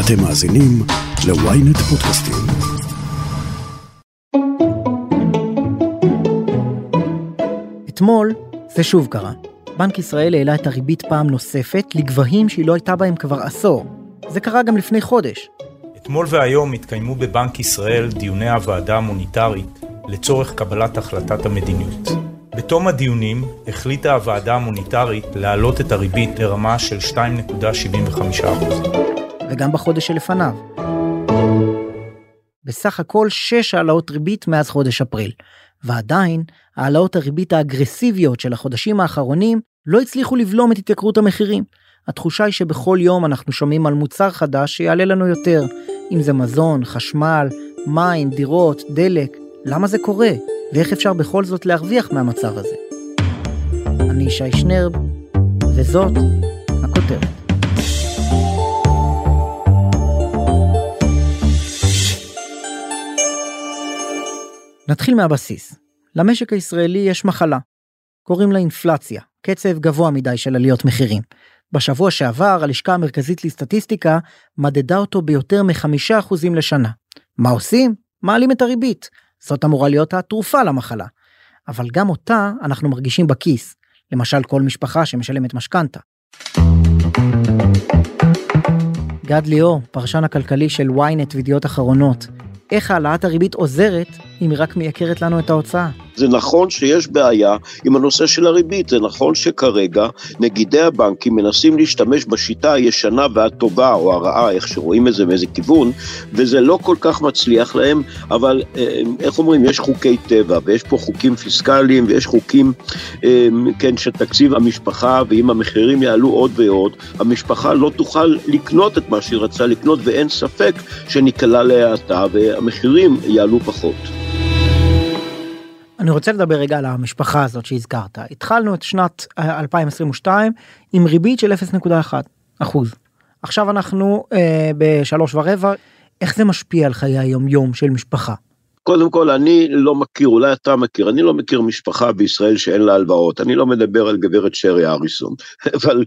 אתם מאזינים ל-ynet פודקאסטים. אתמול זה שוב קרה. בנק ישראל העלה את הריבית פעם נוספת לגבהים שהיא לא הייתה בהם כבר עשור. זה קרה גם לפני חודש. אתמול והיום התקיימו בבנק ישראל דיוני הוועדה המוניטרית לצורך קבלת החלטת המדיניות. בתום הדיונים החליטה הוועדה המוניטרית להעלות את הריבית לרמה של 2.75%. וגם בחודש שלפניו. בסך הכל שש העלאות ריבית מאז חודש אפריל. ועדיין, העלאות הריבית האגרסיביות של החודשים האחרונים לא הצליחו לבלום את התייקרות המחירים. התחושה היא שבכל יום אנחנו שומעים על מוצר חדש שיעלה לנו יותר, אם זה מזון, חשמל, מים, דירות, דלק. למה זה קורה? ואיך אפשר בכל זאת להרוויח מהמצב הזה? אני ישי שנרב, וזאת הכותרת. נתחיל מהבסיס. למשק הישראלי יש מחלה. קוראים לה אינפלציה, קצב גבוה מדי של עליות מחירים. בשבוע שעבר הלשכה המרכזית לסטטיסטיקה מדדה אותו ביותר מחמישה אחוזים לשנה. מה עושים? מעלים את הריבית. זאת אמורה להיות התרופה למחלה. אבל גם אותה אנחנו מרגישים בכיס. למשל כל משפחה שמשלמת משכנתה. גד ליאור, פרשן הכלכלי של ynet וידיעות אחרונות, איך העלאת הריבית עוזרת אם היא רק מייקרת לנו את ההוצאה. זה נכון שיש בעיה עם הנושא של הריבית, זה נכון שכרגע נגידי הבנקים מנסים להשתמש בשיטה הישנה והטובה או הרעה, איך שרואים את זה מאיזה כיוון, וזה לא כל כך מצליח להם, אבל אה, איך אומרים, יש חוקי טבע ויש פה חוקים פיסקליים ויש חוקים, אה, כן, של תקציב המשפחה, ואם המחירים יעלו עוד ועוד, המשפחה לא תוכל לקנות את מה שהיא רצה לקנות, ואין ספק שניקלע להאטה והמחירים יעלו פחות. אני רוצה לדבר רגע על המשפחה הזאת שהזכרת. התחלנו את שנת 2022 עם ריבית של 0.1 אחוז. עכשיו אנחנו אה, בשלוש ורבע, איך זה משפיע על חיי היום יום של משפחה? קודם כל, אני לא מכיר, אולי אתה מכיר, אני לא מכיר משפחה בישראל שאין לה הלוואות, אני לא מדבר על גברת שרי אריסון, אבל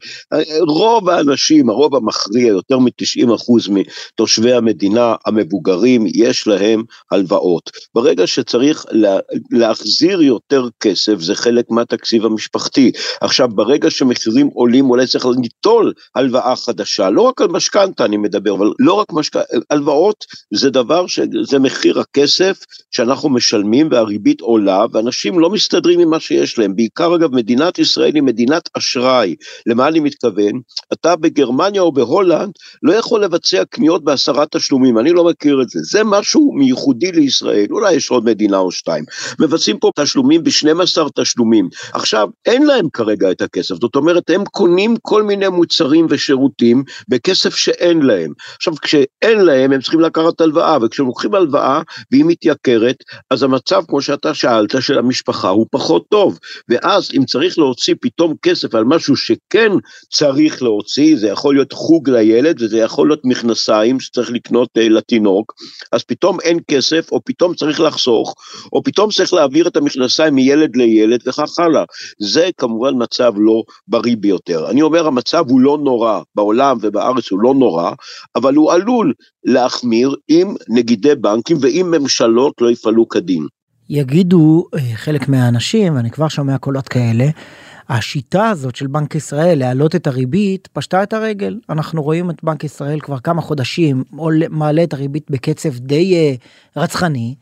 רוב האנשים, הרוב המכריע, יותר מ-90% מתושבי המדינה המבוגרים, יש להם הלוואות. ברגע שצריך לה, להחזיר יותר כסף, זה חלק מהתקציב המשפחתי. עכשיו, ברגע שמחירים עולים, אולי צריך ליטול הלוואה חדשה, לא רק על משכנתה אני מדבר, אבל לא רק משכנתה, הלוואות זה דבר שזה מחיר הכסף, שאנחנו משלמים והריבית עולה ואנשים לא מסתדרים עם מה שיש להם, בעיקר אגב מדינת ישראל היא מדינת אשראי, למה אני מתכוון? אתה בגרמניה או בהולנד לא יכול לבצע קניות בעשרה תשלומים, אני לא מכיר את זה, זה משהו מיוחדי לישראל, אולי יש עוד מדינה או שתיים, מבצעים פה תשלומים ב-12 תשלומים, עכשיו אין להם כרגע את הכסף, זאת אומרת הם קונים כל מיני מוצרים ושירותים בכסף שאין להם, עכשיו כשאין להם הם צריכים לקחת הלוואה. וכשהם לוקחים הלוואה והיא מתייקרת מתייקרת, אז המצב, כמו שאתה שאלת, של המשפחה הוא פחות טוב. ואז אם צריך להוציא פתאום כסף על משהו שכן צריך להוציא, זה יכול להיות חוג לילד, וזה יכול להיות מכנסיים שצריך לקנות uh, לתינוק, אז פתאום אין כסף, או פתאום צריך לחסוך, או פתאום צריך להעביר את המכנסיים מילד לילד וכך הלאה. זה כמובן מצב לא בריא ביותר. אני אומר, המצב הוא לא נורא, בעולם ובארץ הוא לא נורא, אבל הוא עלול להחמיר עם נגידי בנקים ועם ממשלות לא יפעלו כדין. יגידו אה, חלק מהאנשים, ואני כבר שומע קולות כאלה, השיטה הזאת של בנק ישראל להעלות את הריבית פשטה את הרגל. אנחנו רואים את בנק ישראל כבר כמה חודשים מעלה את הריבית בקצב די אה, רצחני,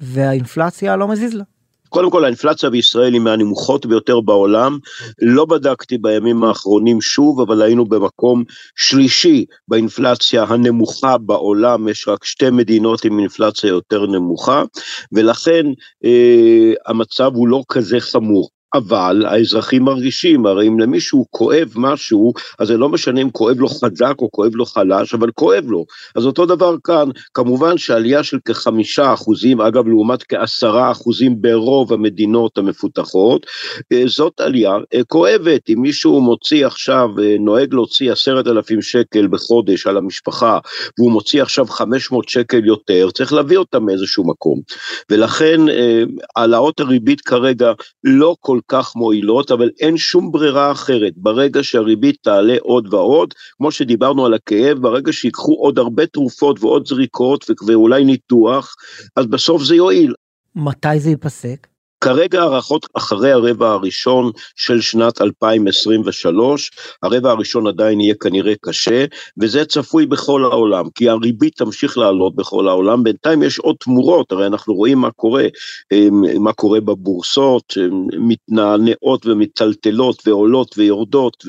והאינפלציה לא מזיז לה. קודם כל האינפלציה בישראל היא מהנמוכות ביותר בעולם, לא בדקתי בימים האחרונים שוב, אבל היינו במקום שלישי באינפלציה הנמוכה בעולם, יש רק שתי מדינות עם אינפלציה יותר נמוכה, ולכן אה, המצב הוא לא כזה חמור. אבל האזרחים מרגישים, הרי אם למישהו כואב משהו, אז זה לא משנה אם כואב לו חזק או כואב לו חלש, אבל כואב לו. אז אותו דבר כאן, כמובן שעלייה של כחמישה אחוזים, אגב לעומת כעשרה אחוזים ברוב המדינות המפותחות, אה, זאת עלייה אה, כואבת. אם מישהו מוציא עכשיו, אה, נוהג להוציא עשרת אלפים שקל בחודש על המשפחה, והוא מוציא עכשיו חמש מאות שקל יותר, צריך להביא אותם מאיזשהו מקום. ולכן העלאות הריבית כרגע לא כל כל כך מועילות, אבל אין שום ברירה אחרת. ברגע שהריבית תעלה עוד ועוד, כמו שדיברנו על הכאב, ברגע שיקחו עוד הרבה תרופות ועוד זריקות ואולי ניתוח, אז בסוף זה יועיל. מתי זה ייפסק? כרגע הערכות אחרי הרבע הראשון של שנת 2023, הרבע הראשון עדיין יהיה כנראה קשה, וזה צפוי בכל העולם, כי הריבית תמשיך לעלות בכל העולם, בינתיים יש עוד תמורות, הרי אנחנו רואים מה קורה, אמ, מה קורה בבורסות, מתנענעות ומטלטלות ועולות ויורדות,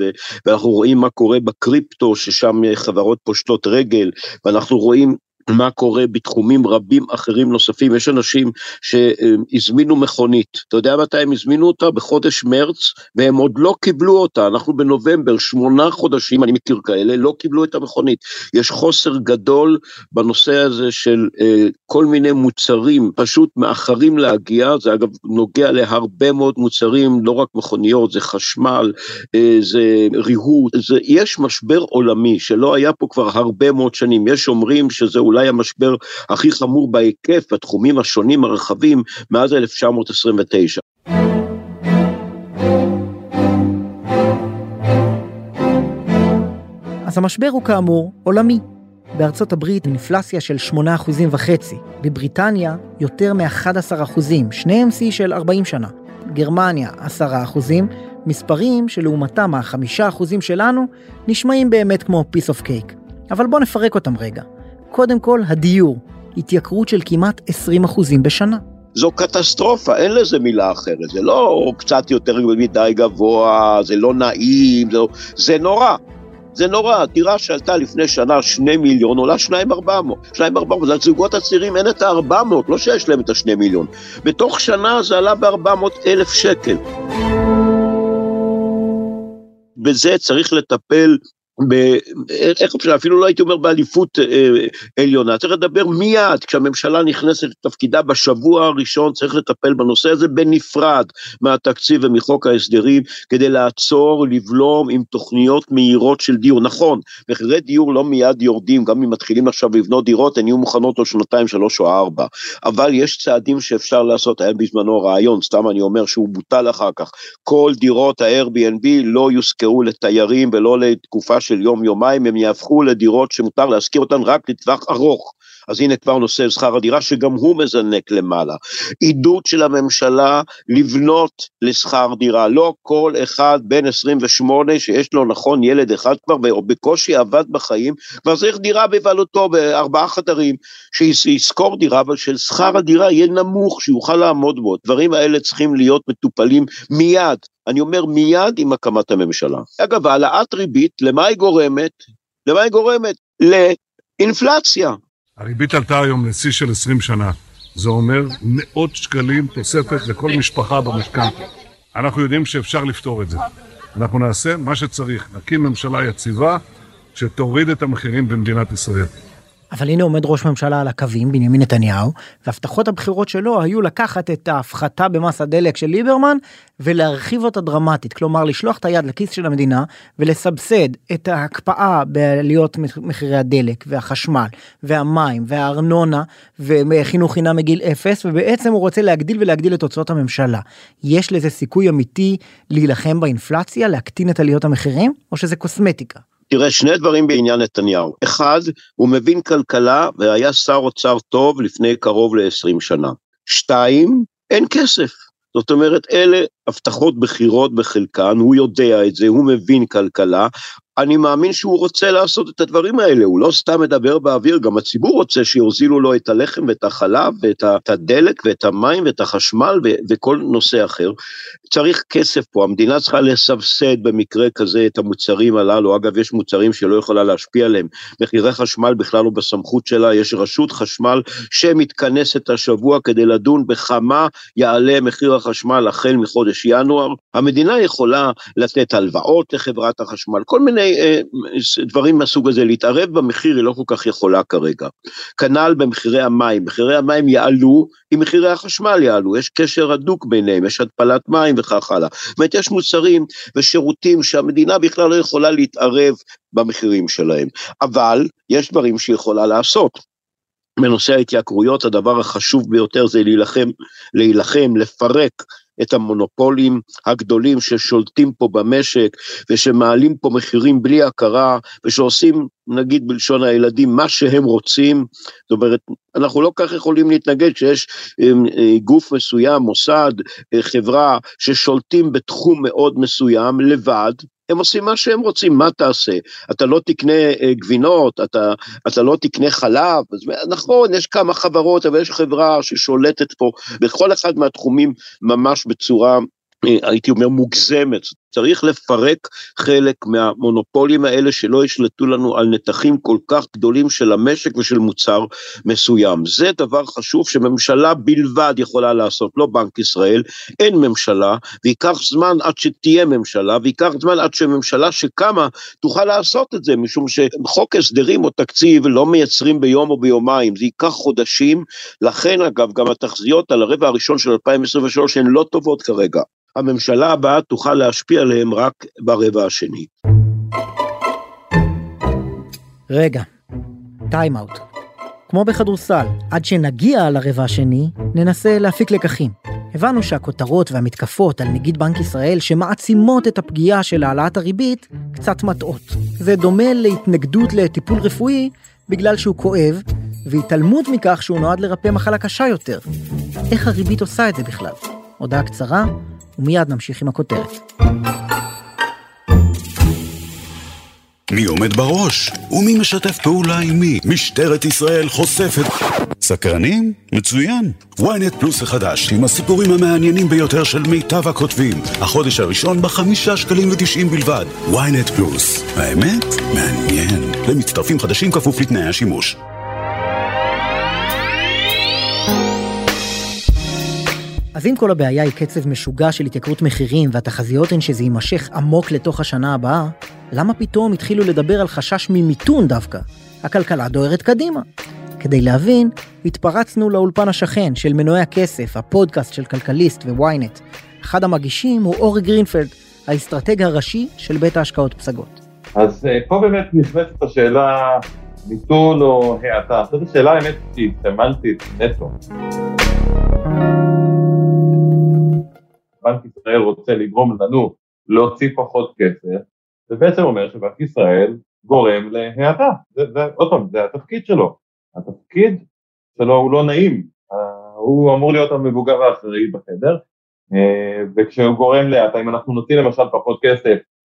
ואנחנו רואים מה קורה בקריפטו, ששם חברות פושטות רגל, ואנחנו רואים מה קורה בתחומים רבים אחרים נוספים, יש אנשים שהזמינו מכונית, אתה יודע מתי הם הזמינו אותה? בחודש מרץ, והם עוד לא קיבלו אותה, אנחנו בנובמבר, שמונה חודשים, אני מכיר כאלה, לא קיבלו את המכונית. יש חוסר גדול בנושא הזה של אה, כל מיני מוצרים פשוט מאחרים להגיע, זה אגב נוגע להרבה מאוד מוצרים, לא רק מכוניות, זה חשמל, אה, זה ריהוט, זה, יש משבר עולמי שלא היה פה כבר הרבה מאוד שנים, יש אומרים שזה אולי אולי המשבר הכי חמור בהיקף בתחומים השונים הרחבים מאז 1929. אז המשבר הוא כאמור עולמי. בארצות הברית אינפלציה של 8.5%, בבריטניה יותר מ-11%, שניהם שיא של 40 שנה. גרמניה 10%, מספרים שלעומתם ה-5% שלנו נשמעים באמת כמו piece of cake. אבל בואו נפרק אותם רגע. קודם כל, הדיור, התייקרות של כמעט 20% בשנה. זו קטסטרופה, אין לזה מילה אחרת, זה לא קצת יותר מדי גבוה, זה לא נעים, זה, זה נורא. זה נורא, דירה שעלתה לפני שנה שני מיליון, עולה שניים ארבע מאות. שניים ארבע מאות, לזוגות הצעירים אין את הארבע מאות, לא שיש להם את השני מיליון. בתוך שנה זה עלה בארבע מאות אלף שקל. בזה צריך לטפל ב... איך אפשר, אפילו לא הייתי אומר באליפות אה, עליונה, צריך לדבר מיד, כשהממשלה נכנסת לתפקידה בשבוע הראשון, צריך לטפל בנושא הזה בנפרד מהתקציב ומחוק ההסדרים, כדי לעצור, לבלום עם תוכניות מהירות של דיור. נכון, מחירי דיור לא מיד יורדים, גם אם מתחילים עכשיו לבנות דירות, הן יהיו מוכנות עוד שנתיים, שלוש או ארבע, אבל יש צעדים שאפשר לעשות, היה בזמנו רעיון, סתם אני אומר שהוא בוטל אחר כך, כל דירות ה-Airbnb לא יושכרו לתיירים ולא לתקופה של יום-יומיים, הם יהפכו לדירות שמותר להשכיר אותן רק לטווח ארוך. אז הנה כבר נושא שכר הדירה שגם הוא מזנק למעלה. עידוד של הממשלה לבנות לשכר דירה, לא כל אחד בן 28 שיש לו נכון ילד אחד כבר ובקושי עבד בחיים, כבר צריך דירה בבעלותו בארבעה חדרים, שישכור דירה אבל ששכר הדירה יהיה נמוך, שיוכל לעמוד בו. הדברים האלה צריכים להיות מטופלים מיד. אני אומר מיד עם הקמת הממשלה. אגב, העלאת ריבית, למה היא גורמת? למה היא גורמת? לאינפלציה. הריבית עלתה היום לשיא של 20 שנה. זה אומר מאות שקלים תוספת לכל משפחה במשכנתה. אנחנו יודעים שאפשר לפתור את זה. אנחנו נעשה מה שצריך, נקים ממשלה יציבה שתוריד את המחירים במדינת ישראל. אבל הנה עומד ראש ממשלה על הקווים, בנימין נתניהו, והבטחות הבחירות שלו היו לקחת את ההפחתה במס הדלק של ליברמן ולהרחיב אותה דרמטית, כלומר לשלוח את היד לכיס של המדינה ולסבסד את ההקפאה בעליות מחירי הדלק והחשמל והמים והארנונה וחינוך חינם מגיל אפס, ובעצם הוא רוצה להגדיל ולהגדיל את הוצאות הממשלה. יש לזה סיכוי אמיתי להילחם באינפלציה, להקטין את עליות המחירים, או שזה קוסמטיקה? תראה, שני דברים בעניין נתניהו. אחד, הוא מבין כלכלה והיה שר אוצר טוב לפני קרוב ל-20 שנה. שתיים, אין כסף. זאת אומרת, אלה הבטחות בחירות בחלקן, הוא יודע את זה, הוא מבין כלכלה, אני מאמין שהוא רוצה לעשות את הדברים האלה, הוא לא סתם מדבר באוויר, גם הציבור רוצה שיוזילו לו את הלחם ואת החלב ואת הדלק ואת המים ואת החשמל ו- וכל נושא אחר. צריך כסף פה, המדינה צריכה לסבסד במקרה כזה את המוצרים הללו, אגב יש מוצרים שלא יכולה להשפיע עליהם, מחירי חשמל בכלל לא בסמכות שלה, יש רשות חשמל שמתכנסת השבוע כדי לדון בכמה יעלה מחיר החשמל החל מחודש ינואר, המדינה יכולה לתת הלוואות לחברת החשמל, כל מיני אה, דברים מהסוג הזה, להתערב במחיר היא לא כל כך יכולה כרגע. כנ"ל במחירי המים, מחירי המים יעלו אם מחירי החשמל יעלו, יש קשר הדוק ביניהם, יש התפלת מים וכך הלאה. זאת אומרת, יש מוצרים ושירותים שהמדינה בכלל לא יכולה להתערב במחירים שלהם, אבל יש דברים שהיא יכולה לעשות. בנושא ההתייקרויות הדבר החשוב ביותר זה להילחם, להילחם, לפרק את המונופולים הגדולים ששולטים פה במשק ושמעלים פה מחירים בלי הכרה ושעושים נגיד בלשון הילדים מה שהם רוצים, זאת אומרת אנחנו לא כך יכולים להתנגד כשיש אמ, גוף מסוים, מוסד, אה, חברה ששולטים בתחום מאוד מסוים לבד הם עושים מה שהם רוצים, מה תעשה? אתה לא תקנה אה, גבינות, אתה, אתה לא תקנה חלב, אז נכון, יש כמה חברות, אבל יש חברה ששולטת פה בכל אחד מהתחומים ממש בצורה הייתי אומר מוגזמת, צריך לפרק חלק מהמונופולים האלה שלא ישלטו לנו על נתחים כל כך גדולים של המשק ושל מוצר מסוים. זה דבר חשוב שממשלה בלבד יכולה לעשות, לא בנק ישראל, אין ממשלה, וייקח זמן עד שתהיה ממשלה, וייקח זמן עד שממשלה שקמה תוכל לעשות את זה, משום שחוק הסדרים או תקציב לא מייצרים ביום או ביומיים, זה ייקח חודשים, לכן אגב גם התחזיות על הרבע הראשון של 2023 הן לא טובות כרגע. הממשלה הבאה תוכל להשפיע עליהם רק ברבע השני. רגע, טיים אאוט. כמו בכדורסל, עד שנגיע לרבע השני, ננסה להפיק לקחים. הבנו שהכותרות והמתקפות על נגיד בנק ישראל שמעצימות את הפגיעה של העלאת הריבית, קצת מטעות. זה דומה להתנגדות לטיפול רפואי בגלל שהוא כואב, והתעלמות מכך שהוא נועד לרפא מחלה קשה יותר. איך הריבית עושה את זה בכלל? הודעה קצרה ומיד נמשיך עם הכותרת. מי עומד בראש? ומי משתף פעולה עם מי? משטרת ישראל חושפת... סקרנים? מצוין. ynet פלוס החדש, עם הסיפורים המעניינים ביותר של מיטב הכותבים. החודש הראשון בחמישה שקלים ותשעים בלבד. ynet פלוס. האמת? מעניין. למצטרפים חדשים כפוף לתנאי השימוש. אז אם כל הבעיה היא קצב משוגע של התייקרות מחירים והתחזיות הן שזה יימשך עמוק לתוך השנה הבאה, למה פתאום התחילו לדבר על חשש ממיתון דווקא? הכלכלה דוהרת קדימה. כדי להבין, התפרצנו לאולפן השכן של מנועי הכסף, הפודקאסט של כלכליסט וויינט. אחד המגישים הוא אורי גרינפלד, האסטרטג הראשי של בית ההשקעות פסגות. אז אה, פה באמת נכנסת השאלה מיתון או האטה. זאת שאלה האמת שהיא סמנטית נטו. בנק ישראל רוצה לגרום לנו להוציא פחות כסף, זה בעצם אומר שבנק ישראל גורם להאטה, עוד פעם, זה התפקיד שלו, התפקיד שלו הוא לא נעים, הוא אמור להיות המבוגר האחראי בחדר, אה, וכשהוא גורם להאטה, אם אנחנו נוציא למשל פחות כסף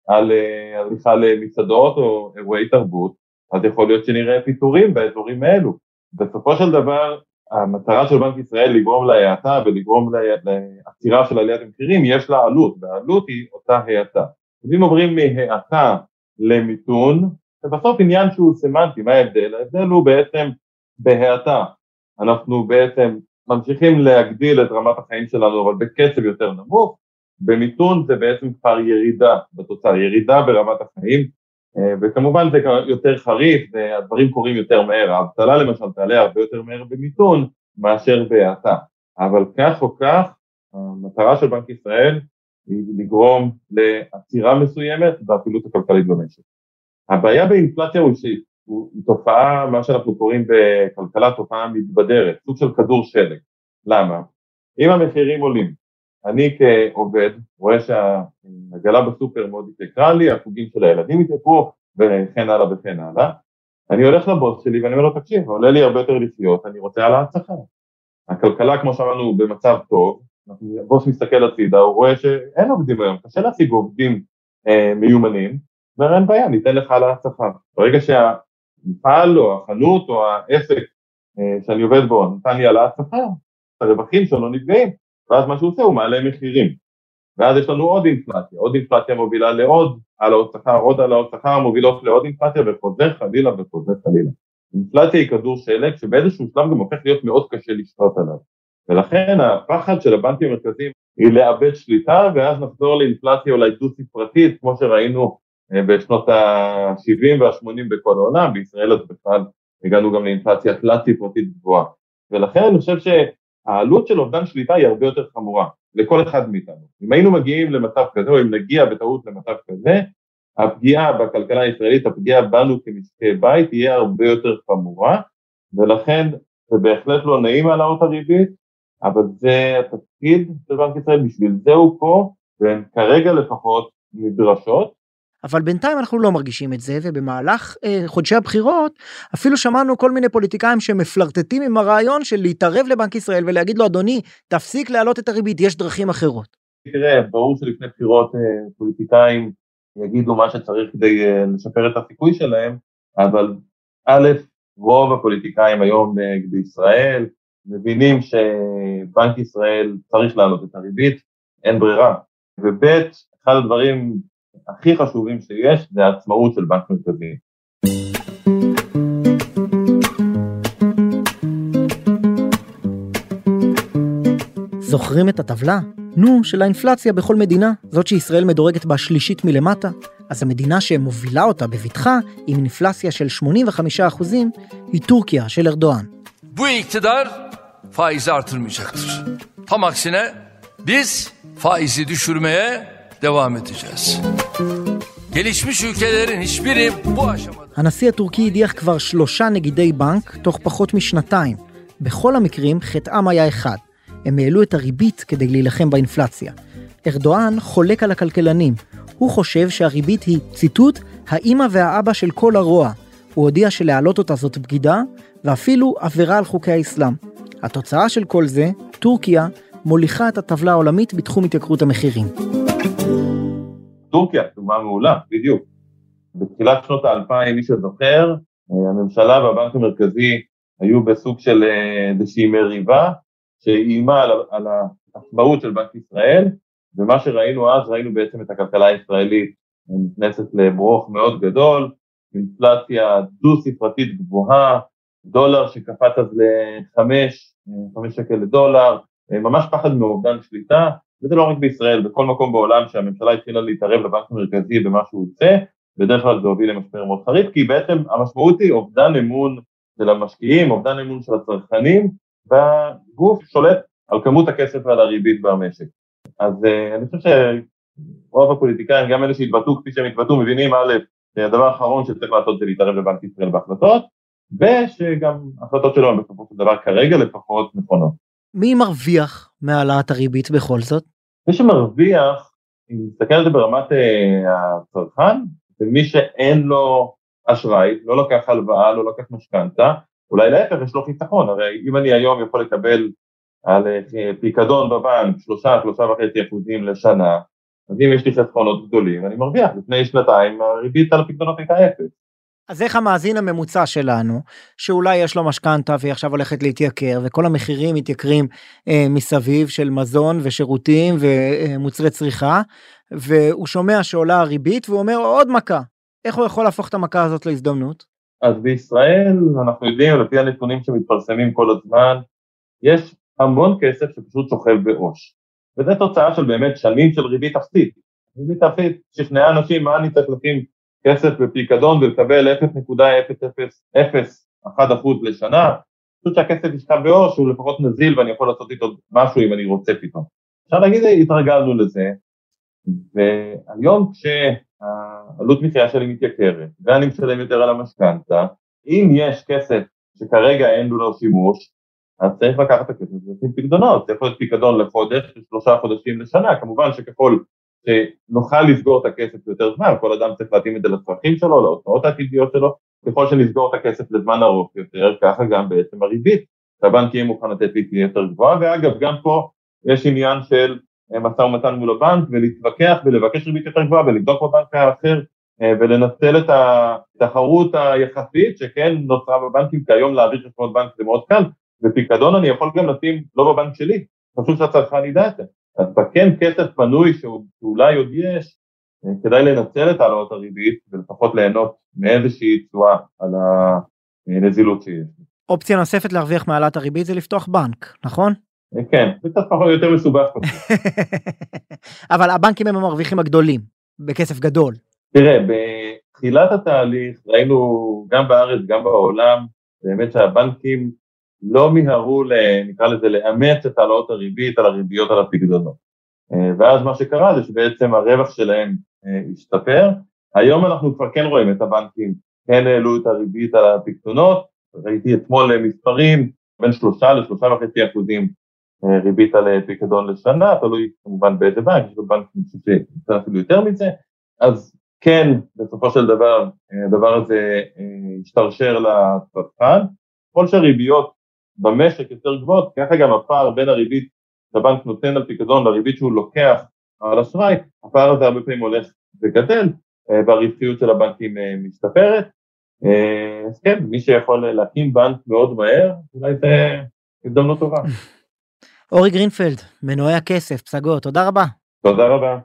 על הליכה למסעדות או אירועי תרבות, אז יכול להיות שנראה פיטורים באזורים האלו. בסופו של דבר, המטרה של בנק ישראל לגרום להאטה ולגרום לעצירה של עליית המחירים, יש לה עלות, והעלות היא אותה האטה. אז אם עוברים מהאטה למיתון, זה בסוף עניין שהוא סמנטי, מה ההבדל? ההבדל הוא בעצם בהאטה. אנחנו בעצם ממשיכים להגדיל את רמת החיים שלנו, אבל בקצב יותר נמוך, במיתון זה בעצם כבר ירידה בתוצאה, ירידה ברמת החיים, וכמובן זה יותר חריף והדברים קורים יותר מהר, האבטלה למשל תעלה הרבה יותר מהר במיתון מאשר בהאטה, אבל כך או כך המטרה של בנק ישראל היא לגרום לעצירה מסוימת בפעילות הכלכלית במשק. הבעיה באינפלציה הוא שהיא תופעה, מה שאנחנו קוראים בכלכלה תופעה מתבדרת, סוג של כדור שלג. למה? אם המחירים עולים, אני כעובד רואה שה... עגלה בסופר מאוד התייקרה לי, החוגים של הילדים התייקרו וכן הלאה וכן הלאה. אני הולך לבוס שלי ואני אומר לו, תקשיב, עולה לי הרבה יותר לחיות, אני רוצה העלאת שכר. הכלכלה, כמו שאמרנו, במצב טוב, הבוס מסתכל הצידה, הוא רואה שאין עובדים היום, קשה להשיג עובדים אה, מיומנים, אומר אין בעיה, ניתן לך העלאת שכר. ברגע שהמפעל או החנות או העסק אה, שאני עובד בו נתן לי העלאת שכר, הרווחים שלו נפגעים, ואז מה שהוא עושה הוא מעלה מחירים. ואז יש לנו עוד אינפלציה, עוד אינפלציה מובילה לעוד העלאות שכר, עוד העלאות שכר מובילות לעוד אינפלציה וחוזר חלילה וחוזר חלילה. אינפלציה היא כדור שלג שבאיזשהו שלב גם הופך להיות מאוד קשה לשלוט עליו. ולכן הפחד של הבנקים המרכזיים היא לאבד שליטה ואז נחזור לאינפלציה אולי דו ספרתית כמו שראינו אה, בשנות ה-70 וה-80 בכל העולם, בישראל אז בכלל הגענו גם לאינפלציה תלת ספרתית גבוהה. ולכן אני חושב שהעלות של אובדן שליטה היא הרבה יותר חמורה. לכל אחד מאיתנו. אם היינו מגיעים למצב כזה, או אם נגיע בטעות למצב כזה, הפגיעה בכלכלה הישראלית, הפגיעה בנו כמשקי בית, תהיה הרבה יותר חמורה, ולכן זה בהחלט לא נעים העלאות הריבית, אבל זה התפקיד של בנק ישראל, בשביל זה הוא פה, והן כרגע לפחות נדרשות. אבל בינתיים אנחנו לא מרגישים את זה ובמהלך אה, חודשי הבחירות אפילו שמענו כל מיני פוליטיקאים שמפלרטטים עם הרעיון של להתערב לבנק ישראל ולהגיד לו אדוני תפסיק להעלות את הריבית יש דרכים אחרות. תראה ברור שלפני בחירות אה, פוליטיקאים יגידו מה שצריך כדי אה, לשפר את הסיכוי שלהם אבל א' רוב הפוליטיקאים היום אה, בישראל מבינים שבנק ישראל צריך להעלות את הריבית אין ברירה וב' אחד הדברים הכי חשובים שיש זה העצמאות של בנק מרכזי. זוכרים את הטבלה? נו, של האינפלציה בכל מדינה, זאת שישראל מדורגת בה שלישית מלמטה. אז המדינה שמובילה אותה בבטחה, עם אינפלציה של 85%, היא טורקיה של ארדואן. Bu iktidar faizi artırmayacaktır. Tam aksine biz faizi düşürmeye devam edeceğiz. gelişmiş ülkelerin hiçbiri bu aşamada... הנשיא הטורקי הדיח כבר שלושה נגידי בנק תוך פחות משנתיים. בכל המקרים חטאם היה אחד, הם העלו את הריבית כדי להילחם באינפלציה. ארדואן חולק על הכלכלנים, הוא חושב שהריבית היא, ציטוט, האימא והאבא של כל הרוע. הוא הודיע שלהעלות אותה זאת בגידה, ואפילו עבירה על חוקי האסלאם. התוצאה של כל זה, טורקיה מוליכה את הטבלה העולמית בתחום התייקרות המחירים. טורקיה, דוגמה מעולה, בדיוק. בתחילת שנות האלפיים, מי שזוכר, הממשלה והבנק המרכזי היו בסוג של אה, איזושהי מריבה שאיימה על, על העצמאות של בנק ישראל, ומה שראינו אז, ראינו בעצם את הכלכלה הישראלית נכנסת לברוך מאוד גדול, אינפלציה דו-ספרתית גבוהה, דולר שקפץ אז לחמש, אה, חמש שקל לדולר, אה, ממש פחד מאובדן שליטה, וזה לא רק בישראל, בכל מקום בעולם שהממשלה התחילה להתערב לבנק המרכזי במה שהוא יוצא, בדרך כלל זה הוביל למשבר מאוד חריף, כי בעצם המשמעות היא אובדן אמון של המשקיעים, אובדן אמון של הצרכנים, והגוף שולט על כמות הכסף ועל הריבית במשק. אז uh, אני חושב שרוב הפוליטיקאים, גם אלה שהתבטאו כפי שהם התבטאו, מבינים א', שהדבר האחרון שצריך לעשות זה להתערב לבנק ישראל בהחלטות, ושגם ההחלטות שלו הן בסופו של דבר כרגע לפחות נכונות. מי מרוויח מהעלאת הריבית בכל זאת? מי שמרוויח, אם נסתכל על זה ברמת אה, הצרכן, זה מי שאין לו אשראי, לא לוקח הלוואה, לא לוקח משכנתה, אולי להפך יש לו חיסכון, הרי אם אני היום יכול לקבל על אה, פיקדון בבנק שלושה, שלושה וחצי אחוזים לשנה, אז אם יש לי חסכונות גדולים, אני מרוויח. לפני שנתיים הריבית על הפיקדונות הייתה אפס. אז איך המאזין הממוצע שלנו, שאולי יש לו משכנתה והיא עכשיו הולכת להתייקר, וכל המחירים מתייקרים אה, מסביב של מזון ושירותים ומוצרי צריכה, והוא שומע שעולה הריבית והוא אומר עוד מכה. איך הוא יכול להפוך את המכה הזאת להזדמנות? אז בישראל, אנחנו יודעים, לפי הנתונים שמתפרסמים כל הזמן, יש המון כסף שפשוט שוכב בעו"ש. וזה תוצאה של באמת שנים של ריבית אפסית. ריבית אפסית שכנעה אנשים מה אני צריך לשים כסף בפיקדון ולקבל 0.001% לשנה, פשוט שהכסף ישכב בעו"ש שהוא לפחות נזיל ואני יכול לעשות איתו משהו אם אני רוצה פתאום. אפשר להגיד התרגלנו לזה, והיום כשהעלות מחיה שלי מתייקרת ואני משלם יותר על המשכנתה, אם יש כסף שכרגע אין לו שימוש, אז צריך לקחת את הכסף ולשים פקדונות, זה יכול להיות פיקדון לחודש, שלושה חודשים לשנה, כמובן שככל שנוכל לסגור את הכסף יותר זמן, כל אדם צריך להתאים את זה לצרכים שלו, להוצאות העתידיות שלו, ככל שנסגור את הכסף לזמן ארוך יותר, ככה גם בעצם הריבית שהבנק יהיה מוכן לתת לי תהיה יותר גבוהה, ואגב גם פה יש עניין של אה, משא ומתן מול הבנק ולהתווכח ולבקש ריבית יותר גבוהה ולבדוק בבנק האחר אה, ולנצל את התחרות היחסית שכן נוצרה בבנקים, כי היום להעביר חשבונות בנק זה מאוד קל, ופיקדון אני יכול גם לשים לא בבנק שלי, חשוב שהצרכן ידע את זה. אז בכן כסף פנוי שאולי עוד יש, אה, כדאי לנצל את העלאות הריבית ולפחות ליהנות מאיזושהי תשואה על הנזילות שיש. אופציה נוספת להרוויח מהעלאת הריבית זה לפתוח בנק, נכון? אה, כן, זה קצת פחות יותר מסובך. אבל הבנקים הם המרוויחים הגדולים, בכסף גדול. תראה, בתחילת התהליך ראינו גם בארץ, גם בעולם, באמת שהבנקים לא מיהרו, נקרא לזה, לאמץ את העלאות הריבית על הריביות על הפקדונות. אה, ואז מה שקרה זה שבעצם הרווח שלהם אה, השתפר. היום אנחנו כבר כן רואים את הבנקים, כן העלו את הריבית על הפקדונות, ראיתי אתמול מספרים בין שלושה לשלושה וחצי אחוזים ריבית על פיקדון לשנה, תלוי כמובן באיזה בנק, יש בבנקים שיותר אפילו יותר מזה, אז כן, בסופו של דבר, הדבר הזה השתרשר לצרכן, ככל שהריביות במשק יותר גבוהות, ככה גם הפער בין הריבית שהבנק נותן על פיקדון לריבית שהוא לוקח על אשראי, הפער הזה הרבה פעמים הולך וגדל, והרווחיות של הבנקים משתפרת. אז כן, מי שיכול להקים בנק מאוד מהר, אולי זה הזדמנות טובה. אורי גרינפלד, מנועי הכסף, פסגות, תודה רבה. תודה רבה.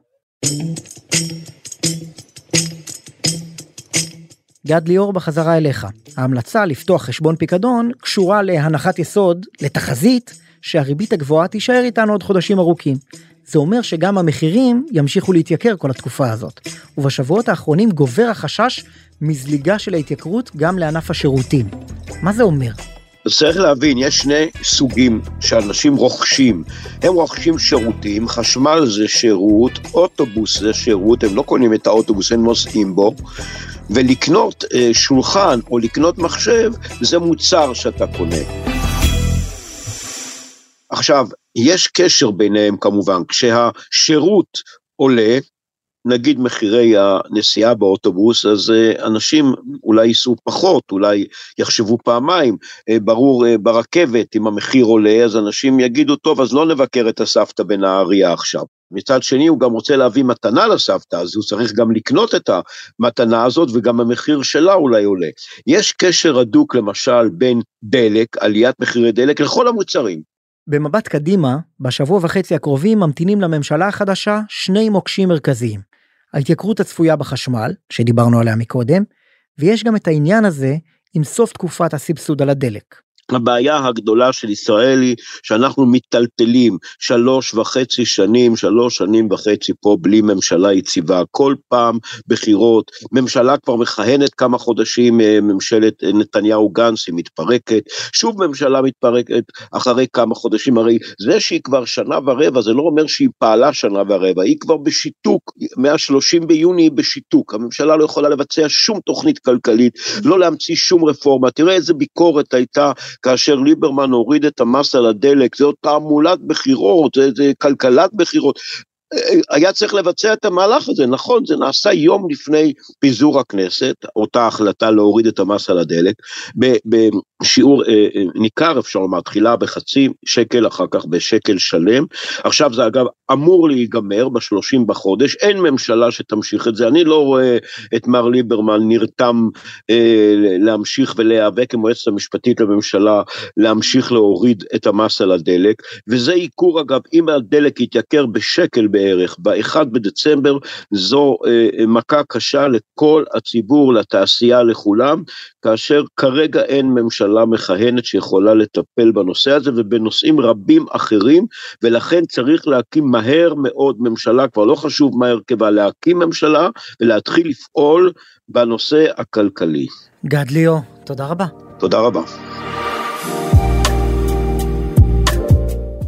גד ליאור בחזרה אליך. ההמלצה לפתוח חשבון פיקדון קשורה להנחת יסוד, לתחזית, שהריבית הגבוהה תישאר איתנו עוד חודשים ארוכים. זה אומר שגם המחירים ימשיכו להתייקר כל התקופה הזאת. ובשבועות האחרונים גובר החשש מזליגה של ההתייקרות גם לענף השירותים. מה זה אומר? צריך להבין, יש שני סוגים שאנשים רוכשים. הם רוכשים שירותים, חשמל זה שירות, אוטובוס זה שירות, הם לא קונים את האוטובוס, הם נוסעים בו. ולקנות אה, שולחן או לקנות מחשב זה מוצר שאתה קונה. עכשיו, יש קשר ביניהם כמובן, כשהשירות עולה, נגיד מחירי הנסיעה באוטובוס, אז אה, אנשים אולי ייסעו פחות, אולי יחשבו פעמיים. אה, ברור, אה, ברכבת, אם המחיר עולה, אז אנשים יגידו, טוב, אז לא נבקר את הסבתא בנהריה עכשיו. מצד שני, הוא גם רוצה להביא מתנה לסבתא, אז הוא צריך גם לקנות את המתנה הזאת, וגם המחיר שלה אולי עולה. יש קשר הדוק, למשל, בין דלק, עליית מחירי דלק, לכל המוצרים. במבט קדימה, בשבוע וחצי הקרובים ממתינים לממשלה החדשה שני מוקשים מרכזיים. ההתייקרות הצפויה בחשמל, שדיברנו עליה מקודם, ויש גם את העניין הזה עם סוף תקופת הסבסוד על הדלק. הבעיה הגדולה של ישראל היא שאנחנו מיטלטלים שלוש וחצי שנים, שלוש שנים וחצי פה בלי ממשלה יציבה, כל פעם בחירות, ממשלה כבר מכהנת כמה חודשים, אה, ממשלת נתניהו גנץ היא מתפרקת, שוב ממשלה מתפרקת אחרי כמה חודשים, הרי זה שהיא כבר שנה ורבע זה לא אומר שהיא פעלה שנה ורבע, היא כבר בשיתוק, מה-30 ביוני היא בשיתוק, הממשלה לא יכולה לבצע שום תוכנית כלכלית, לא להמציא שום רפורמה, תראה איזה ביקורת הייתה כאשר ליברמן הוריד את המס על הדלק, עוד תעמולת בחירות, זה, כלכלת בחירות. היה צריך לבצע את המהלך הזה, נכון, זה נעשה יום לפני פיזור הכנסת, אותה החלטה להוריד את המס על הדלק, בשיעור אה, אה, ניכר אפשר לומר, תחילה בחצי שקל, אחר כך בשקל שלם, עכשיו זה אגב אמור להיגמר בשלושים בחודש, אין ממשלה שתמשיך את זה, אני לא רואה את מר ליברמן נרתם אה, להמשיך ולהיאבק עם מועצת המשפטית לממשלה, להמשיך להוריד את המס על הדלק, וזה עיקור אגב, אם הדלק יתייקר בשקל בערך, ב-1 בדצמבר, זו אה, מכה קשה לכל הציבור, לתעשייה, לכולם, כאשר כרגע אין ממשלה מכהנת שיכולה לטפל בנושא הזה ובנושאים רבים אחרים, ולכן צריך להקים מהר מאוד ממשלה, כבר לא חשוב מה הרכבה, להקים ממשלה ולהתחיל לפעול בנושא הכלכלי. גד ליאו, תודה רבה. תודה רבה.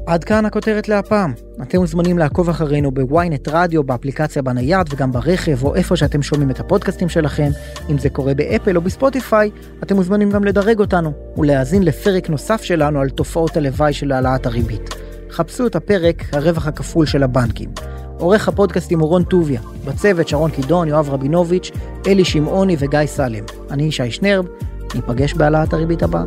עד כאן הכותרת להפעם. אתם מוזמנים לעקוב אחרינו בוויינט רדיו, באפליקציה בנייד וגם ברכב או איפה שאתם שומעים את הפודקאסטים שלכם. אם זה קורה באפל או בספוטיפיי, אתם מוזמנים גם לדרג אותנו ולהאזין לפרק נוסף שלנו על תופעות הלוואי של העלאת הריבית. חפשו את הפרק הרווח הכפול של הבנקים. עורך הפודקאסטים הוא רון טוביה, בצוות שרון קידון, יואב רבינוביץ', אלי שמעוני וגיא סלם. אני ישי שנרב, ניפגש בהעלאת הריבית הבאה.